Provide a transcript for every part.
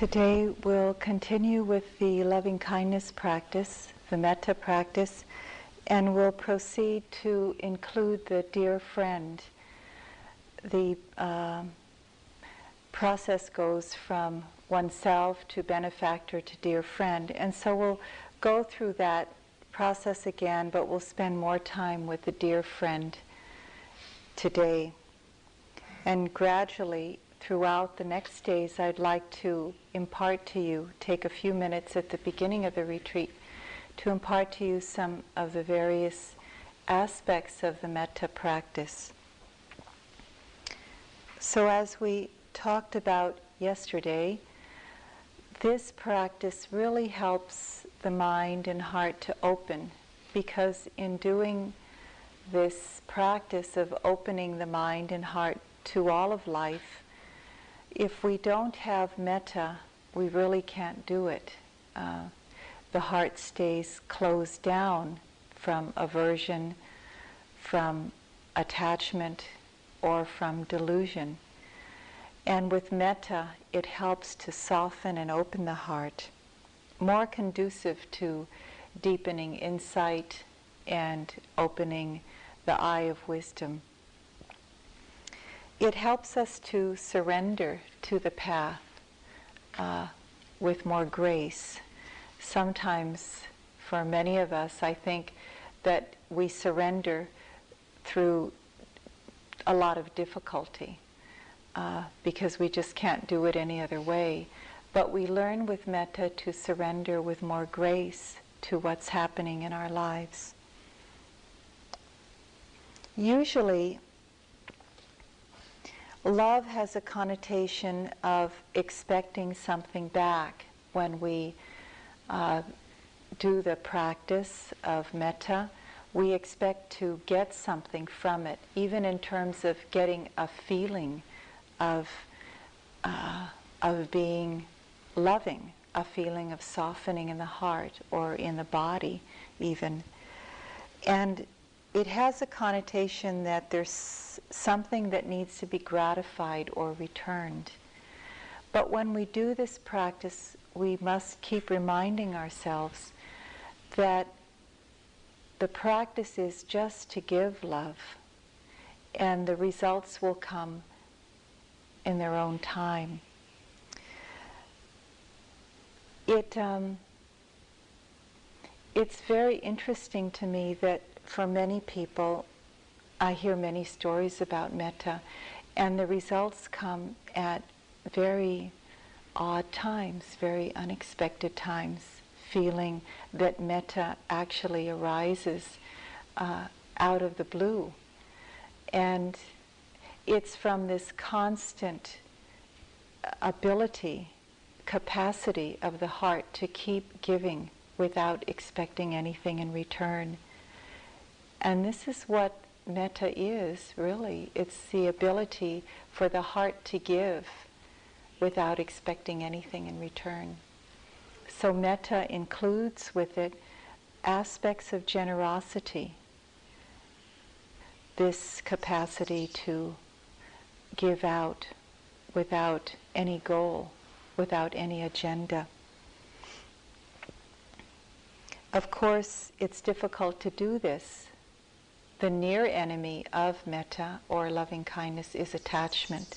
Today we'll continue with the loving kindness practice, the metta practice, and we'll proceed to include the dear friend. The uh, process goes from oneself to benefactor to dear friend, and so we'll go through that process again, but we'll spend more time with the dear friend today. And gradually, throughout the next days, I'd like to impart to you, take a few minutes at the beginning of the retreat, to impart to you some of the various aspects of the metta practice. So, as we talked about yesterday, this practice really helps the mind and heart to open because in doing this practice of opening the mind and heart to all of life, if we don't have metta, we really can't do it. Uh, the heart stays closed down from aversion, from attachment, or from delusion. And with metta, it helps to soften and open the heart, more conducive to deepening insight and opening the eye of wisdom. It helps us to surrender to the path uh, with more grace. Sometimes, for many of us, I think that we surrender through a lot of difficulty uh, because we just can't do it any other way. But we learn with metta to surrender with more grace to what's happening in our lives. Usually, love has a connotation of expecting something back when we uh, do the practice of metta. We expect to get something from it, even in terms of getting a feeling of, uh, of being loving, a feeling of softening in the heart or in the body, even. And it has a connotation that there's something that needs to be gratified or returned. But when we do this practice, we must keep reminding ourselves that the practice is just to give love, and the results will come in their own time. It, um, it's very interesting to me that for many people, I hear many stories about metta, and the results come at very odd times, very unexpected times, feeling that metta actually arises uh, out of the blue. And it's from this constant ability, capacity of the heart to keep giving without expecting anything in return. And this is what metta is, really. It's the ability for the heart to give without expecting anything in return. So metta includes with it aspects of generosity, this capacity to give out without any goal, without any agenda. Of course, it's difficult to do this. The near enemy of metta or loving kindness is attachment.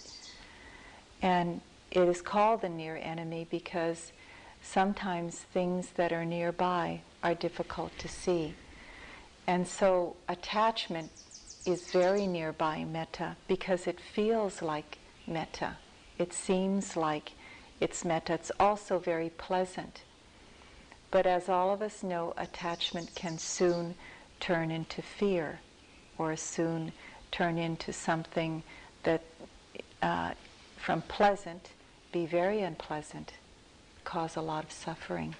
And it is called the near enemy because sometimes things that are nearby are difficult to see. And so attachment is very nearby metta because it feels like metta. It seems like it's metta. It's also very pleasant. But as all of us know, attachment can soon turn into fear or soon turn into something that uh, from pleasant be very unpleasant, cause a lot of suffering.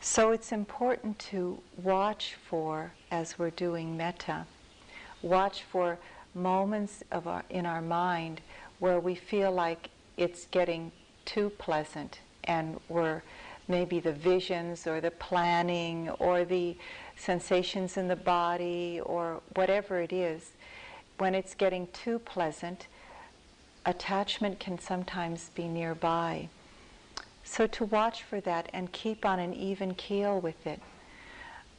So it's important to watch for, as we're doing metta, watch for moments of our, in our mind where we feel like it's getting too pleasant and we're maybe the visions or the planning or the sensations in the body or whatever it is, when it's getting too pleasant, attachment can sometimes be nearby. So to watch for that and keep on an even keel with it.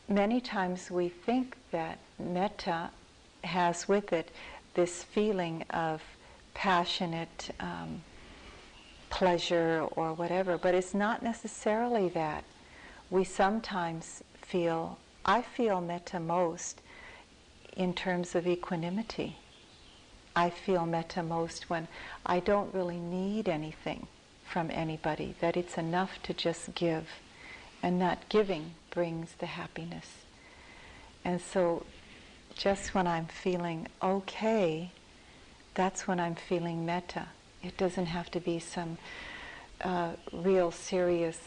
Many times we think that metta has with it this feeling of passionate um, pleasure or whatever, but it's not necessarily that. We sometimes feel, I feel metta most in terms of equanimity. I feel metta most when I don't really need anything from anybody, that it's enough to just give, and that giving brings the happiness. And so, just when I'm feeling okay, that's when I'm feeling metta. It doesn't have to be some uh, real serious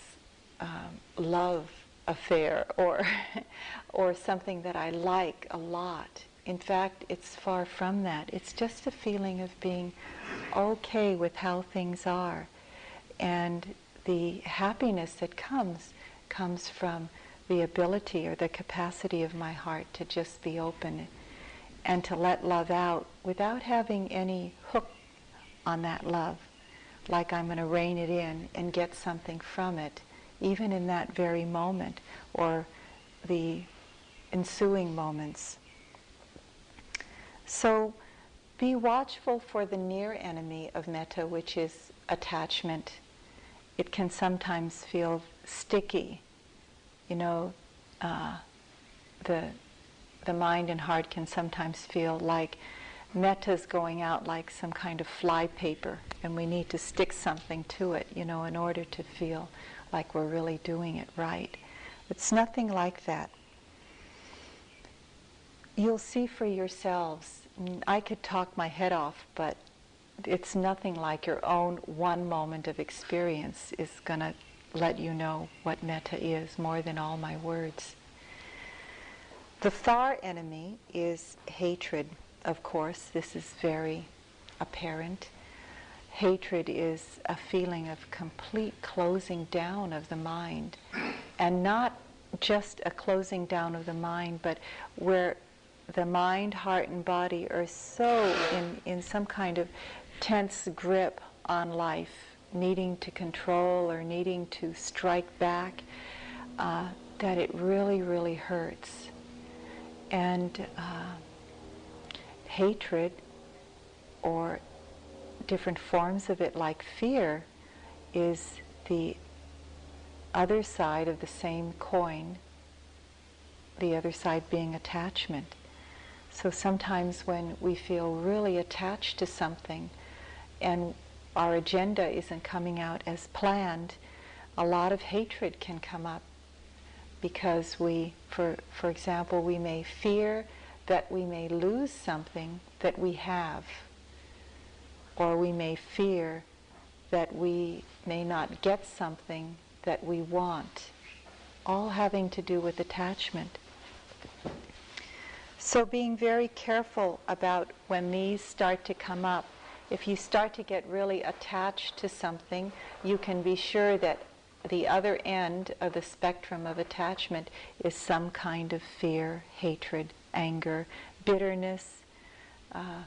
um, love affair or or something that I like a lot. In fact, it's far from that. It's just a feeling of being okay with how things are. And the happiness that comes comes from the ability or the capacity of my heart to just be open and to let love out without having any hook on that love, like I'm going to rein it in and get something from it, even in that very moment or the ensuing moments. So be watchful for the near enemy of metta, which is attachment. It can sometimes feel sticky. You know, uh, the the mind and heart can sometimes feel like metta's going out like some kind of fly paper and we need to stick something to it, you know, in order to feel like we're really doing it right. It's nothing like that. You'll see for yourselves. I could talk my head off, but it's nothing like your own one moment of experience is going to let you know what metta is more than all my words. The far enemy is hatred, of course. This is very apparent. Hatred is a feeling of complete closing down of the mind, and not just a closing down of the mind, but where the mind, heart, and body are so in, in some kind of tense grip on life, needing to control or needing to strike back, uh, that it really, really hurts. And uh, hatred or different forms of it like fear is the other side of the same coin, the other side being attachment. So sometimes when we feel really attached to something and our agenda isn't coming out as planned, a lot of hatred can come up because we, for, for example, we may fear that we may lose something that we have, or we may fear that we may not get something that we want, all having to do with attachment. So, being very careful about when these start to come up. If you start to get really attached to something, you can be sure that the other end of the spectrum of attachment is some kind of fear, hatred, anger, bitterness. Uh,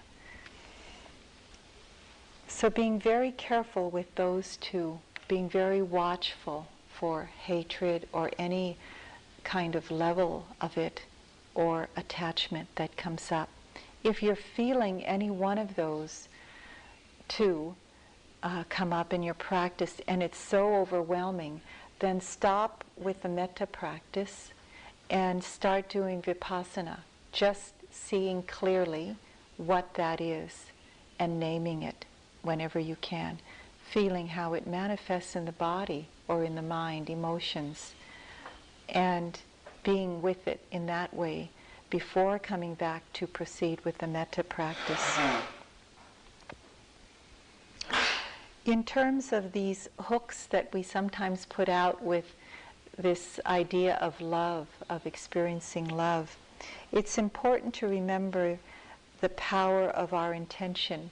so being very careful with those two, being very watchful for hatred or any kind of level of it or attachment that comes up. If you're feeling any one of those two, uh, come up in your practice and it's so overwhelming, then stop with the metta practice and start doing vipassana, just seeing clearly what that is and naming it whenever you can, feeling how it manifests in the body or in the mind, emotions, and being with it in that way before coming back to proceed with the metta practice. in terms of these hooks that we sometimes put out with this idea of love, of experiencing love, it's important to remember the power of our intention.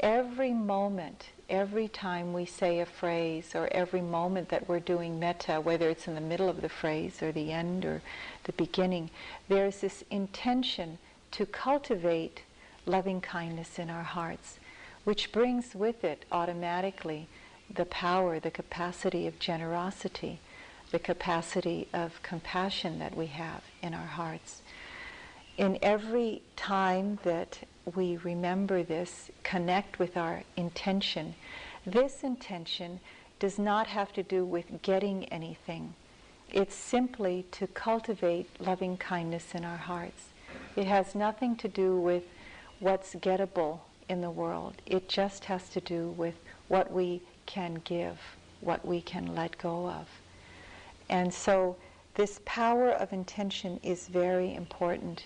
Every moment, every time we say a phrase, or every moment that we're doing metta, whether it's in the middle of the phrase or the end or the beginning, there's this intention to cultivate loving kindness in our hearts which brings with it automatically the power, the capacity of generosity, the capacity of compassion that we have in our hearts. In every time that we remember this, connect with our intention, this intention does not have to do with getting anything. It's simply to cultivate loving kindness in our hearts. It has nothing to do with what's gettable in the world. It just has to do with what we can give, what we can let go of. And so this power of intention is very important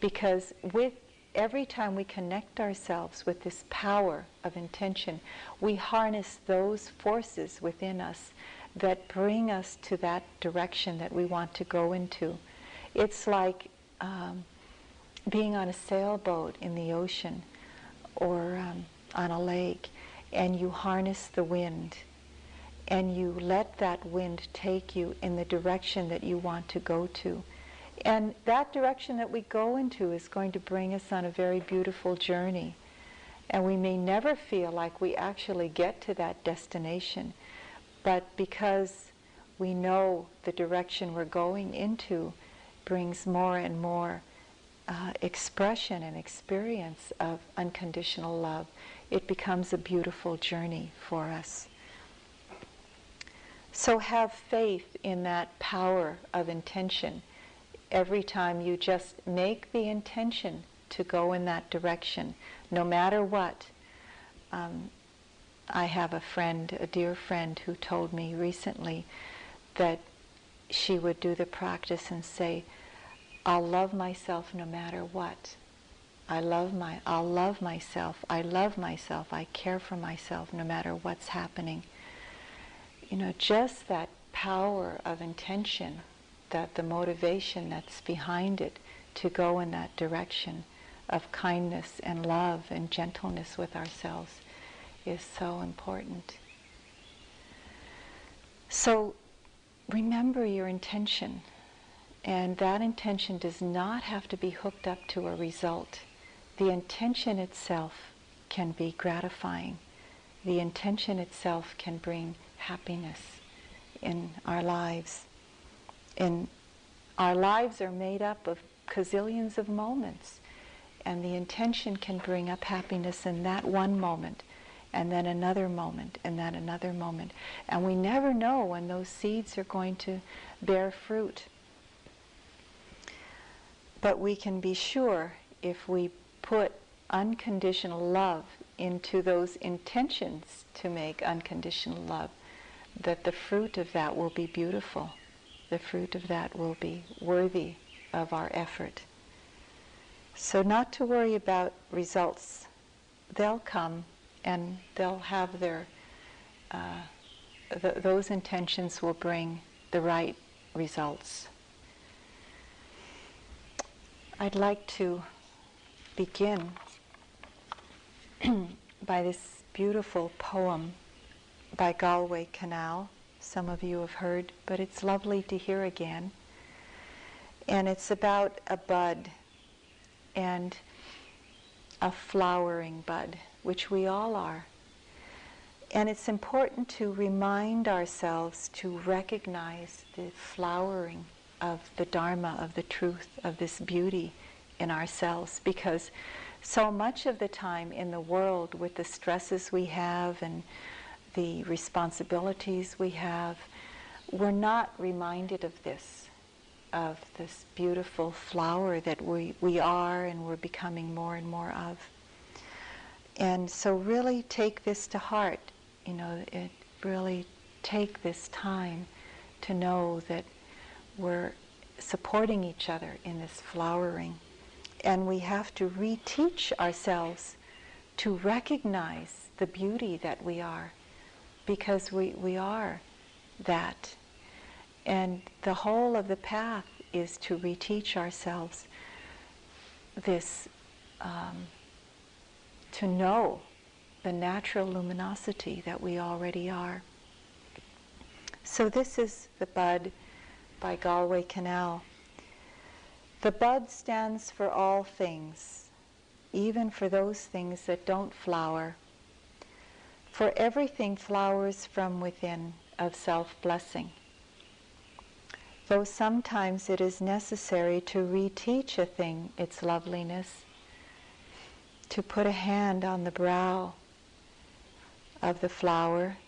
because with every time we connect ourselves with this power of intention, we harness those forces within us that bring us to that direction that we want to go into. It's like um, being on a sailboat in the ocean or um, on a lake, and you harness the wind and you let that wind take you in the direction that you want to go to. And that direction that we go into is going to bring us on a very beautiful journey. And we may never feel like we actually get to that destination, but because we know the direction we're going into brings more and more uh, expression and experience of unconditional love, it becomes a beautiful journey for us. So have faith in that power of intention. Every time you just make the intention to go in that direction, no matter what. Um, I have a friend, a dear friend, who told me recently that she would do the practice and say, I'll love myself no matter what. I love my I'll love myself. I love myself. I care for myself no matter what's happening. You know, just that power of intention, that the motivation that's behind it to go in that direction of kindness and love and gentleness with ourselves is so important. So remember your intention. And that intention does not have to be hooked up to a result. The intention itself can be gratifying. The intention itself can bring happiness in our lives. And our lives are made up of gazillions of moments. And the intention can bring up happiness in that one moment, and then another moment, and then another moment. And we never know when those seeds are going to bear fruit. But we can be sure if we put unconditional love into those intentions to make unconditional love, that the fruit of that will be beautiful. The fruit of that will be worthy of our effort. So, not to worry about results. They'll come and they'll have their, uh, th- those intentions will bring the right results. I'd like to begin by this beautiful poem by Galway Kinnell. Some of you have heard, but it's lovely to hear again. And it's about a bud and a flowering bud, which we all are. And it's important to remind ourselves to recognize the flowering of the Dharma, of the truth, of this beauty in ourselves. Because so much of the time in the world, with the stresses we have and the responsibilities we have, we're not reminded of this, of this beautiful flower that we, we are and we're becoming more and more of. And so, really take this to heart. You know, it really take this time to know that we're supporting each other in this flowering. And we have to reteach ourselves to recognize the beauty that we are, because we, we are that. And the whole of the path is to reteach ourselves this, um, to know the natural luminosity that we already are. So, this is the bud by Galway Kinnell. The bud stands for all things, even for those things that don't flower. For everything flowers from within of self blessing. Though sometimes it is necessary to reteach a thing its loveliness, to put a hand on the brow of the flower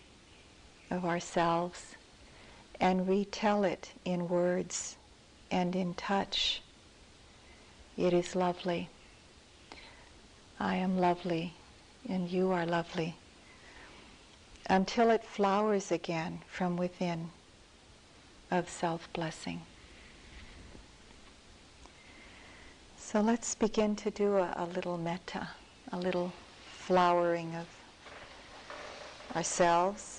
of ourselves and retell it in words and in touch. It is lovely. I am lovely and you are lovely until it flowers again from within of self-blessing. So let's begin to do a, a little metta, a little flowering of ourselves.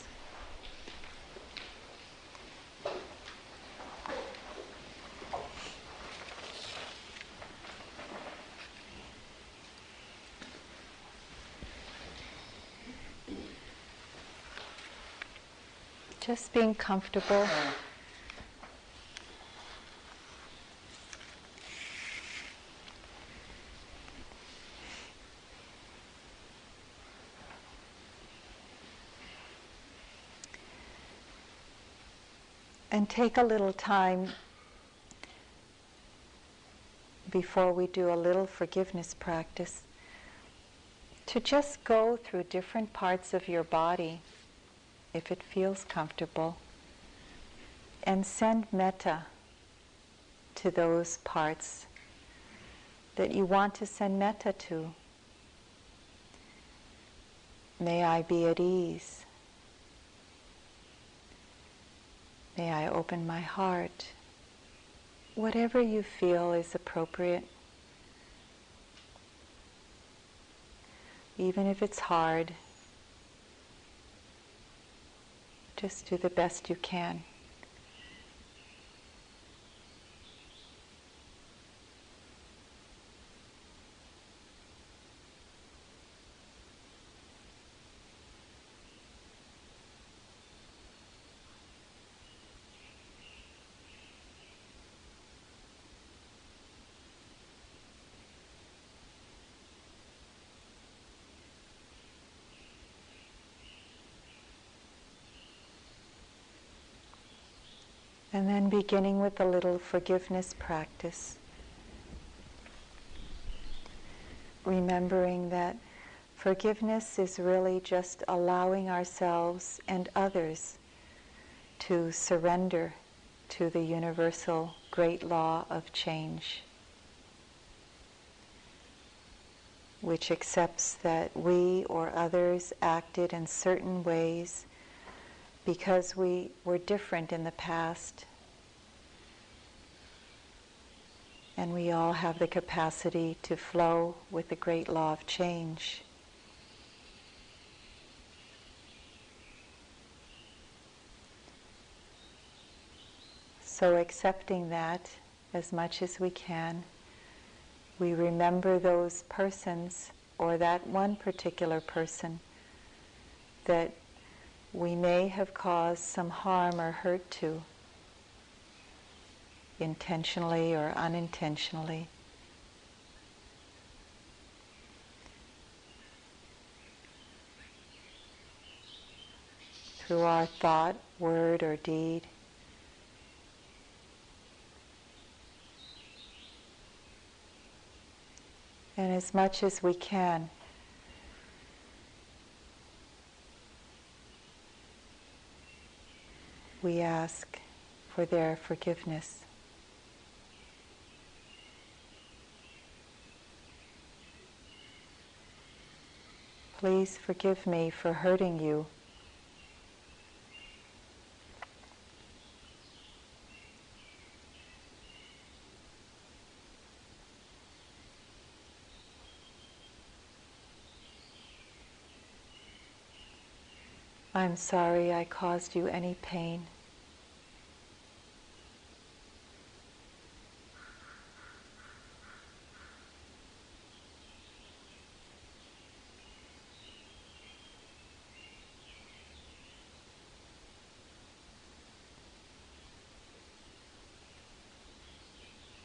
Just being comfortable. And take a little time before we do a little forgiveness practice to just go through different parts of your body if it feels comfortable and send metta to those parts that you want to send metta to. May I be at ease. May I open my heart. Whatever you feel is appropriate. Even if it's hard, just do the best you can. And then beginning with a little forgiveness practice. Remembering that forgiveness is really just allowing ourselves and others to surrender to the universal great law of change, which accepts that we or others acted in certain ways because we were different in the past. And we all have the capacity to flow with the great law of change. So, accepting that as much as we can, we remember those persons or that one particular person that we may have caused some harm or hurt to, intentionally or unintentionally. Through our thought, word, or deed. And as much as we can, we ask for their forgiveness. Please forgive me for hurting you. I'm sorry I caused you any pain.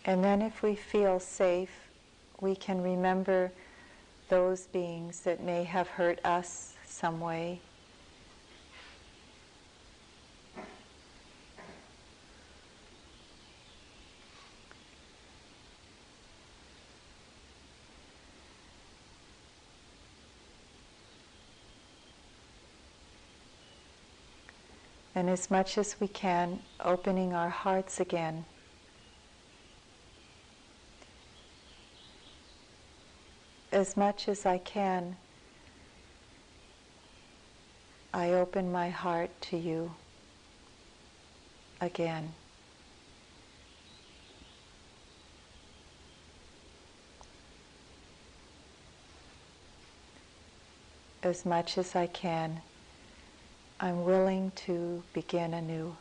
And then, if we feel safe, we can remember those beings that may have hurt us some way. And as much as we can, opening our hearts again. As much as I can, I open my heart to you again. As much as I can, I'm willing to begin anew.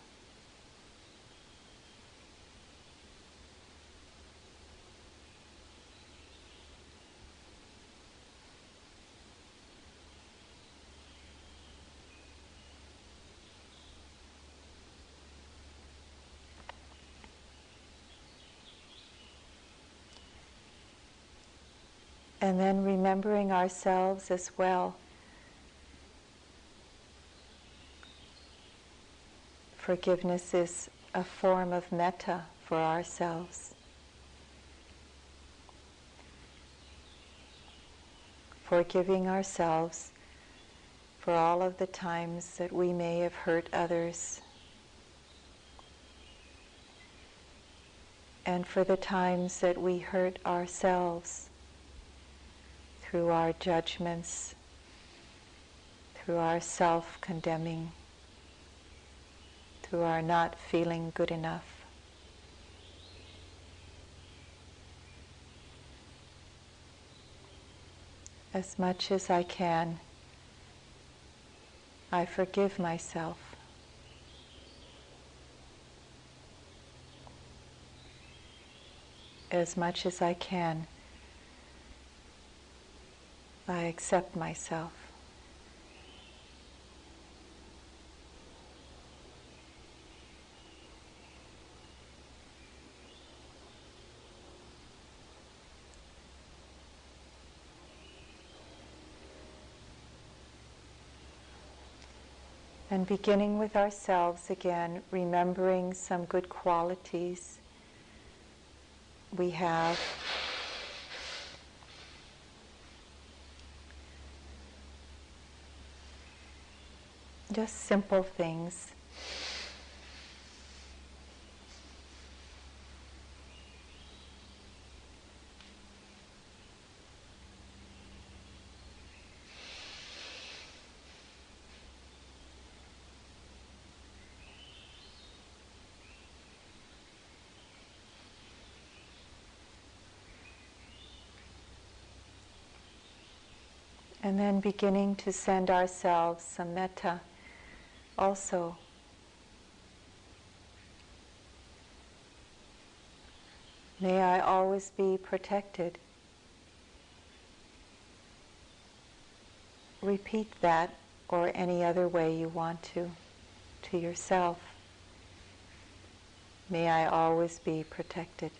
And then remembering ourselves as well. Forgiveness is a form of metta for ourselves. Forgiving ourselves for all of the times that we may have hurt others. And for the times that we hurt ourselves through our judgments, through our self condemning, through our not feeling good enough. As much as I can, I forgive myself. As much as I can, I accept myself. And beginning with ourselves again, remembering some good qualities we have Just simple things. And then beginning to send ourselves some metta also May I always be protected. Repeat that or any other way you want to, to yourself. May I always be protected.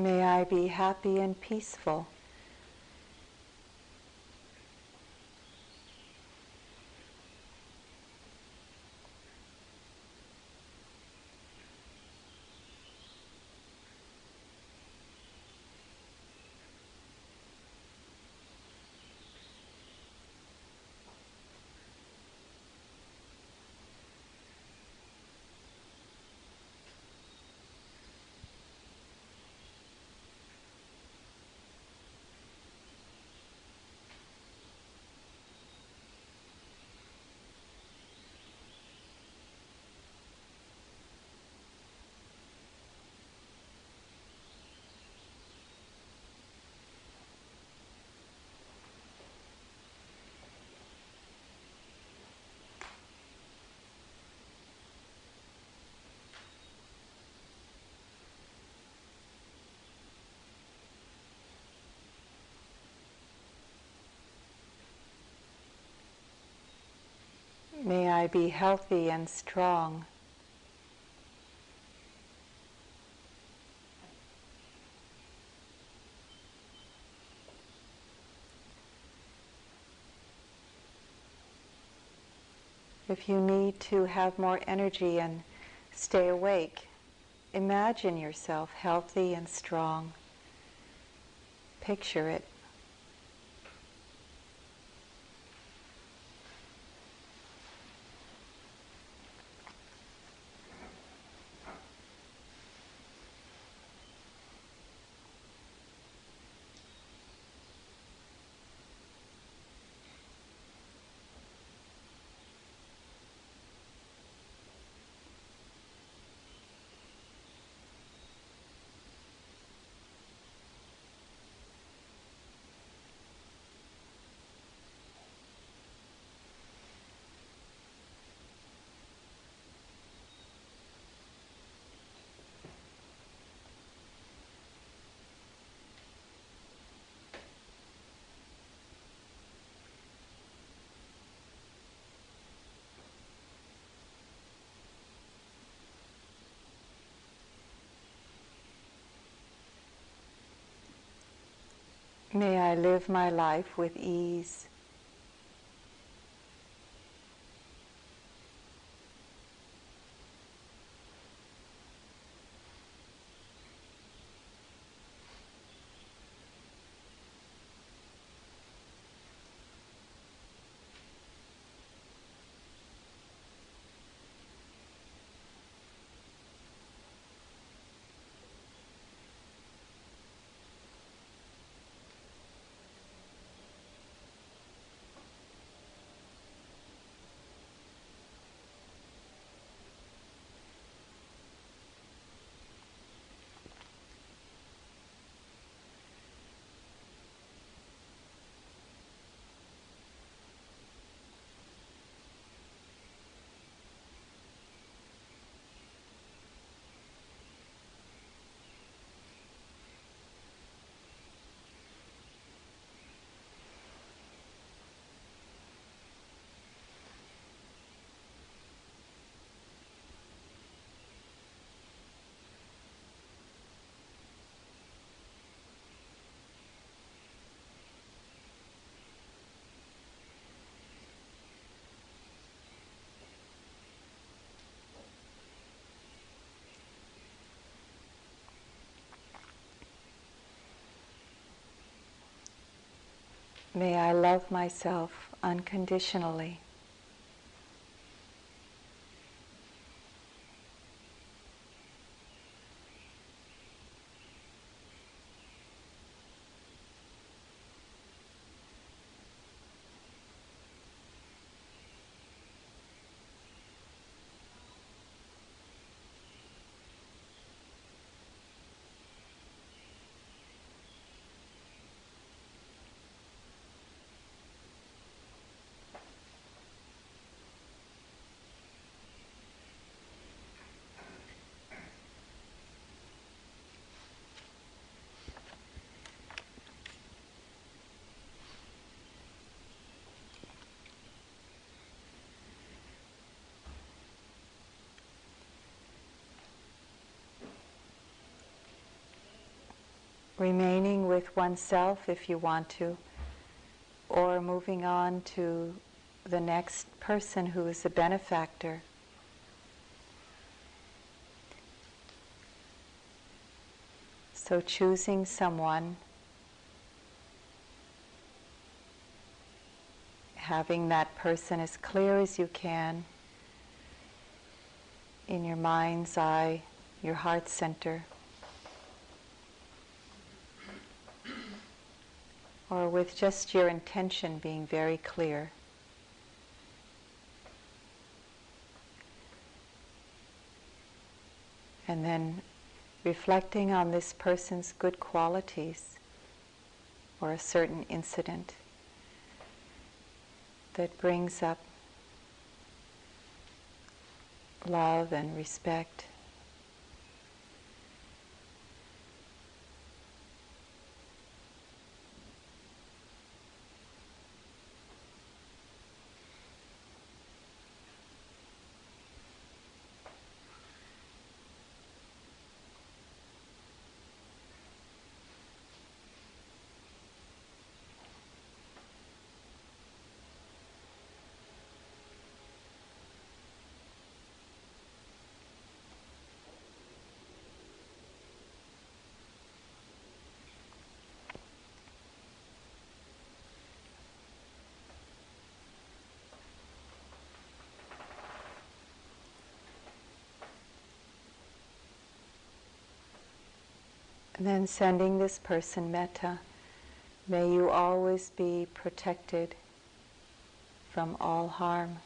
May I be happy and peaceful. I be healthy and strong. If you need to have more energy and stay awake, imagine yourself healthy and strong. Picture it. May I live my life with ease. May I love myself unconditionally. Remaining with oneself if you want to, or moving on to the next person who is a benefactor. So choosing someone, having that person as clear as you can in your mind's eye, your heart center. Or with just your intention being very clear. And then reflecting on this person's good qualities or a certain incident that brings up love and respect. And then sending this person metta, may you always be protected from all harm.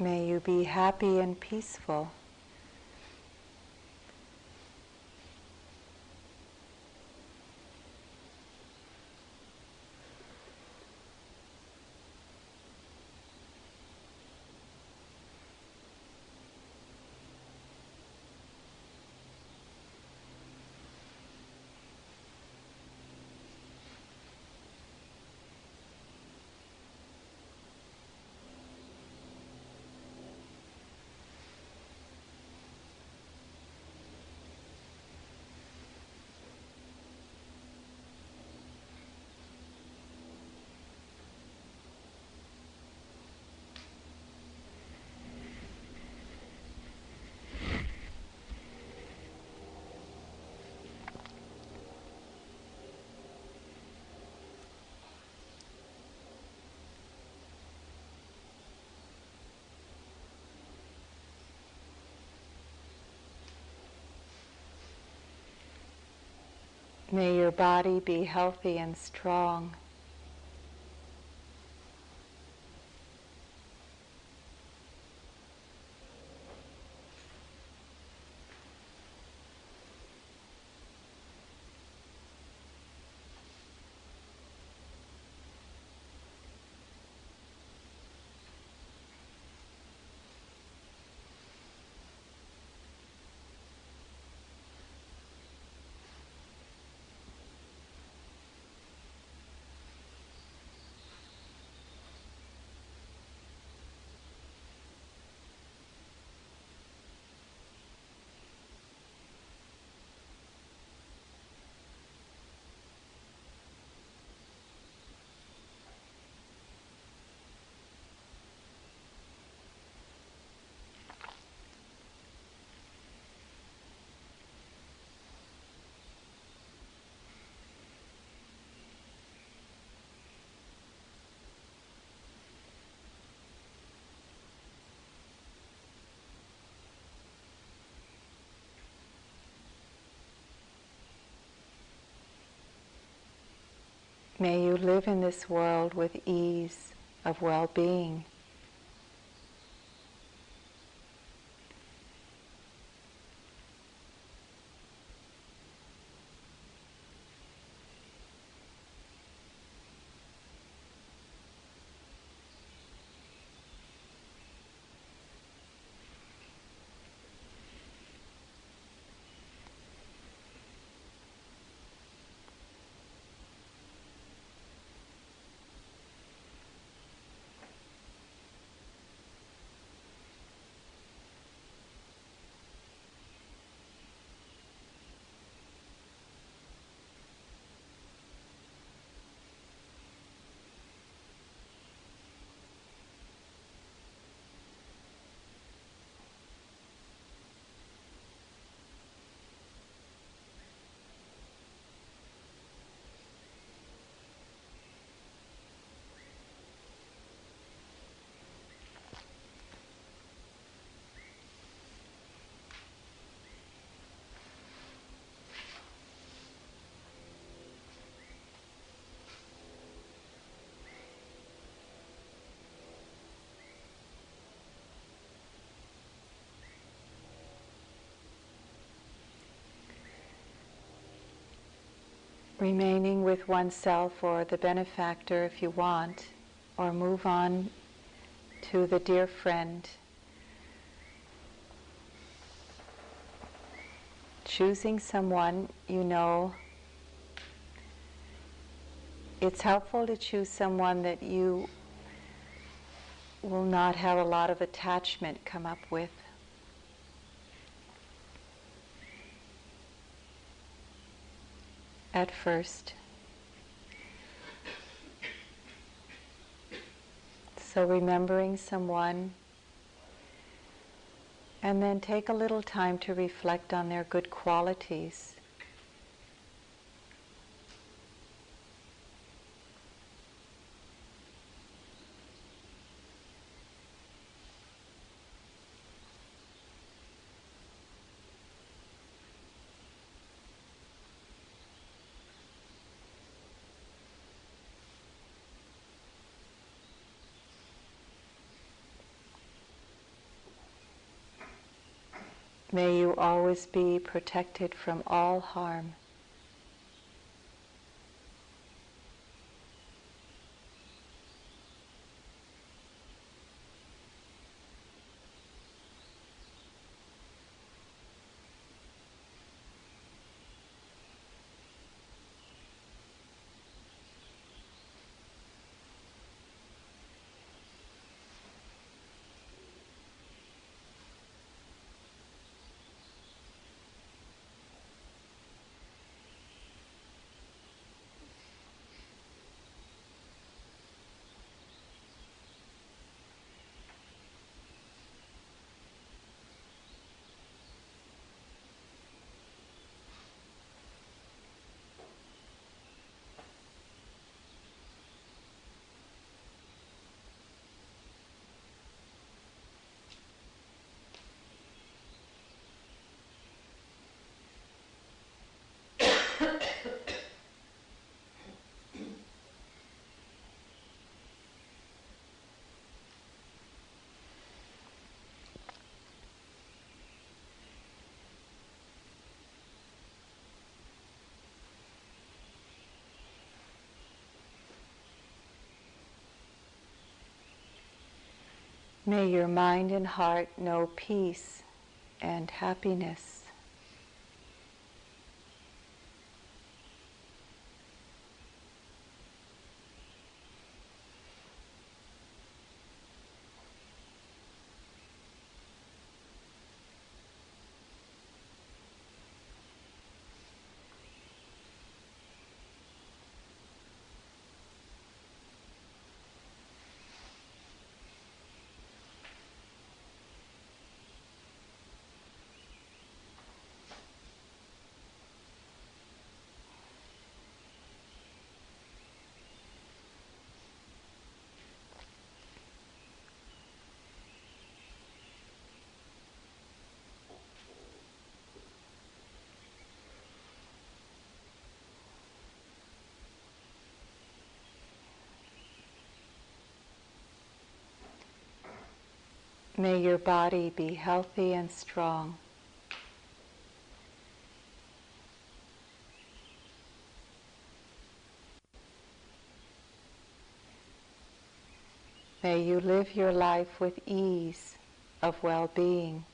May you be happy and peaceful. May your body be healthy and strong. May you live in this world with ease of well being. Remaining with oneself or the benefactor if you want, or move on to the dear friend. Choosing someone you know, it's helpful to choose someone that you will not have a lot of attachment come up with. At first. So remembering someone and then take a little time to reflect on their good qualities. May you always be protected from all harm. May your mind and heart know peace and happiness. May your body be healthy and strong. May you live your life with ease of well-being.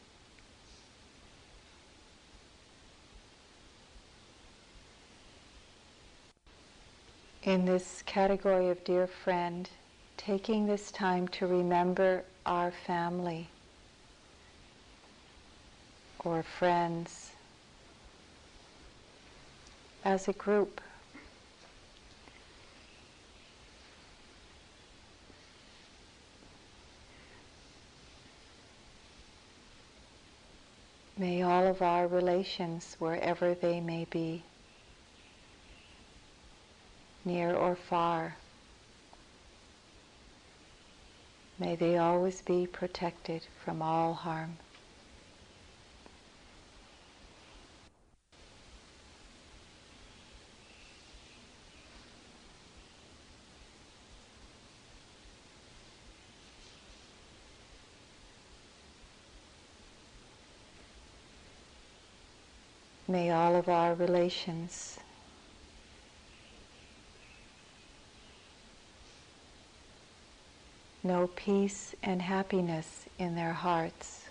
In this category of dear friend, taking this time to remember our family or friends as a group. May all of our relations, wherever they may be, near or far, May they always be protected from all harm. May all of our relations know peace and happiness in their hearts.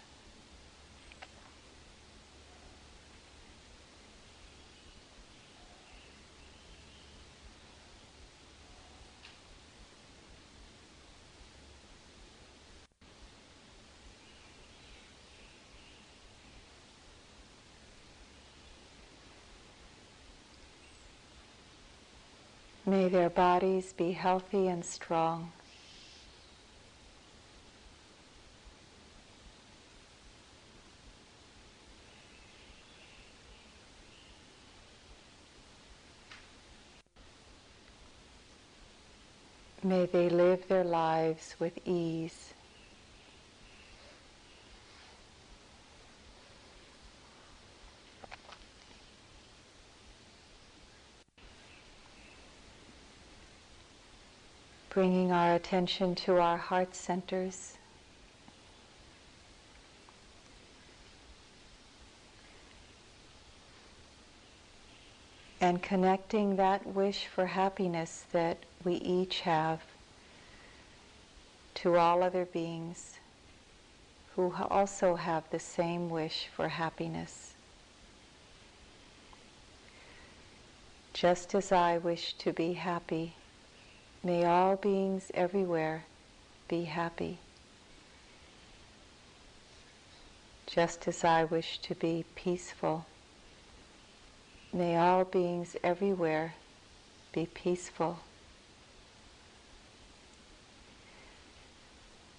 May their bodies be healthy and strong. May they live their lives with ease. Bringing our attention to our heart centers. And connecting that wish for happiness that we each have to all other beings who also have the same wish for happiness. Just as I wish to be happy, may all beings everywhere be happy. Just as I wish to be peaceful, may all beings everywhere be peaceful.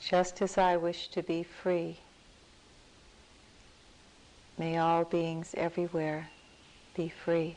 Just as I wish to be free, may all beings everywhere be free.